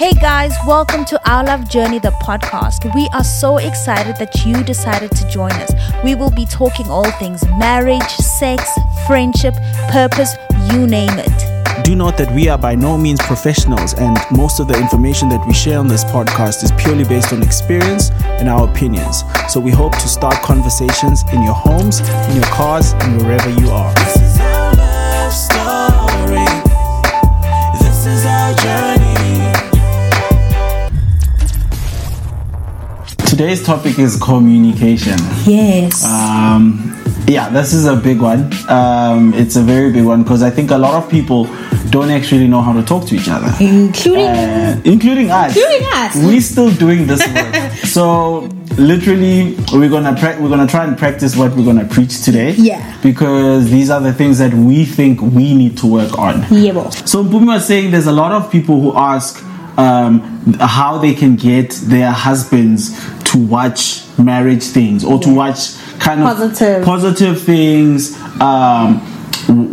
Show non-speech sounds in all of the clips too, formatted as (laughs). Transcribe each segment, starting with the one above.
Hey guys, welcome to Our Love Journey, the podcast. We are so excited that you decided to join us. We will be talking all things marriage, sex, friendship, purpose, you name it. Do note that we are by no means professionals, and most of the information that we share on this podcast is purely based on experience and our opinions. So we hope to start conversations in your homes, in your cars, and wherever you are. Today's topic is communication. Yes. Um, yeah, this is a big one. Um, it's a very big one because I think a lot of people don't actually know how to talk to each other. Including Uh, including us. Including us. We're still doing this work. (laughs) so literally, we're gonna pra- we're gonna try and practice what we're gonna preach today. Yeah. Because these are the things that we think we need to work on. yeah, boss. So Mpumi was saying there's a lot of people who ask um, how they can get their husbands to watch marriage things or to watch kind of Positive. positive things um,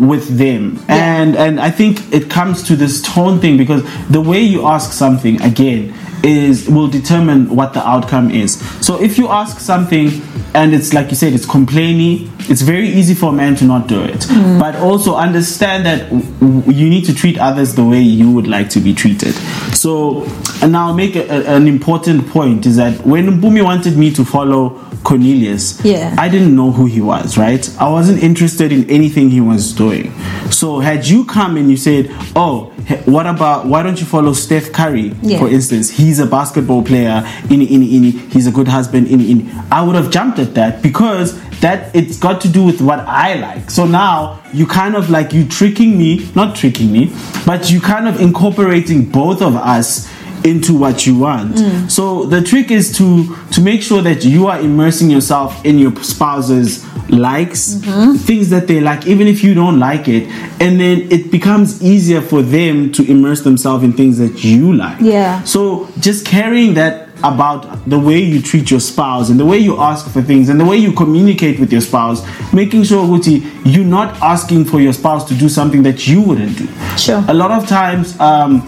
with them. And and I think it comes to this tone thing because the way you ask something again is will determine what the outcome is. So if you ask something and it's like you said it's complaining it's very easy for a man to not do it mm. but also understand that w- w- you need to treat others the way you would like to be treated so and now I'll make a, a- an important point is that when Bumi wanted me to follow Cornelius Yeah. I didn't know who he was, right? I wasn't interested in anything he was doing. So had you come and you said, "Oh, what about why don't you follow Steph Curry, Yeah. for instance? He's a basketball player. Ini ini ini. He's a good husband. Ini ini." I would have jumped at that because that it's got to do with what I like. So now you kind of like you tricking me, not tricking me, but you kind of incorporating both of us into what you want. Mm. So the trick is to to make sure that you are immersing yourself in your spouse's likes, mm-hmm. things that they like, even if you don't like it, and then it becomes easier for them to immerse themselves in things that you like. Yeah. So just carrying that about the way you treat your spouse and the way you ask for things and the way you communicate with your spouse, making sure Guti, you're not asking for your spouse to do something that you wouldn't do. Sure. A lot of times, um,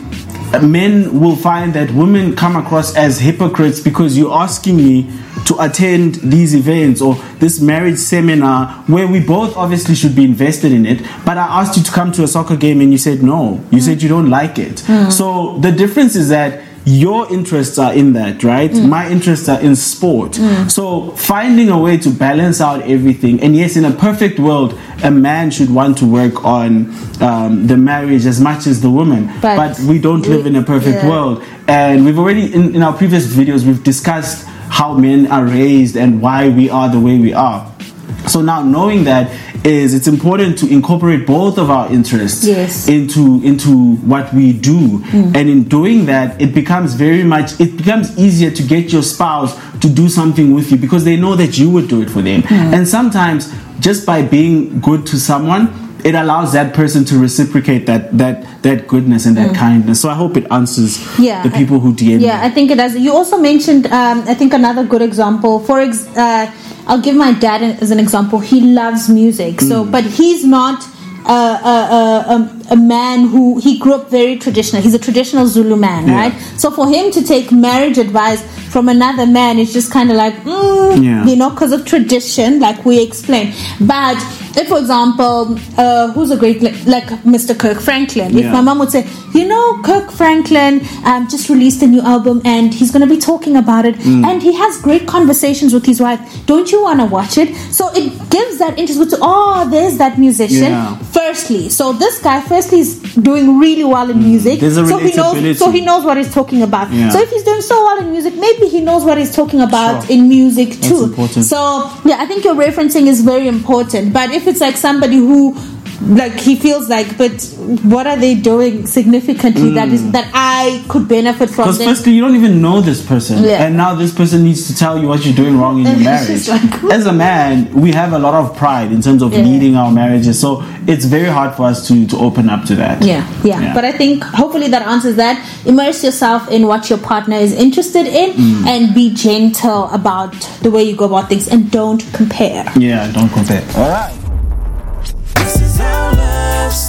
men will find that women come across as hypocrites because you're asking me to attend these events or this marriage seminar where we both obviously should be invested in it but i asked you to come to a soccer game and you said no you said you don't like it so the difference is that your interests are in that, right? My interests are in sport. So finding a way to balance out everything, and yes, in a perfect world, a man should want to work on um, the marriage as much as the woman. But But, we don't live we- in a perfect yeah. world, and we've already in, in our previous videos we've discussed how men are raised and why we are the way we are. So now knowing that is it's important to incorporate both of our interests Yes. into into what we do. And in doing that it becomes very much it becomes easier to get your spouse to do something with you because they know that you would do it for them. And sometimes just by being good to someone it allows that person to reciprocate that that that goodness and that kindness. So i hope it answers Yeah, the people who dm Yeah, I think it does. You also mentioned, um, I think another good example. For ex- uh, I'll give my dad as an example. He loves music, so Mm. but he's not. A, a, a, a, man who he grew up very traditional. He's a traditional Zulu man, Yeah. right? So for him to take marriage advice from another man is just kind of like, mm, Yeah. you know, because of tradition, like we explained. But if, for example, uh, who's a great like, Mr. Kirk Franklin? If Yeah. my mom would say, you know, Kirk Franklin um, just released a new album and he's going to be talking about it, Mm. and he has great conversations with his wife. Don't you want to watch it? So it gives that interest. With oh, there's that musician. Yeah. Firstly, so this guy, firstly, is doing really well in music. Mm. There's a so he knows. So he knows what he's talking about. Yeah. So if he's doing so well in music, maybe he knows what he's talking about Sure. in music too. So yeah, I think your referencing is very important. But if it's like somebody who like he feels like but what are they doing significantly that is that I could benefit from Because firstly, you don't even know this person, Yeah. and now this person needs to tell you what you're doing wrong in your marriage. like- As a man, we have a lot of pride in terms of Yeah. leading our marriages, so it's very hard for us to to open up to that. yeah, yeah, Yeah. But I think hopefully that answers that. Immerse yourself in what your partner is interested in Mm. and be gentle about the way you go about things and don't compare. Yeah, don't compare. All right. This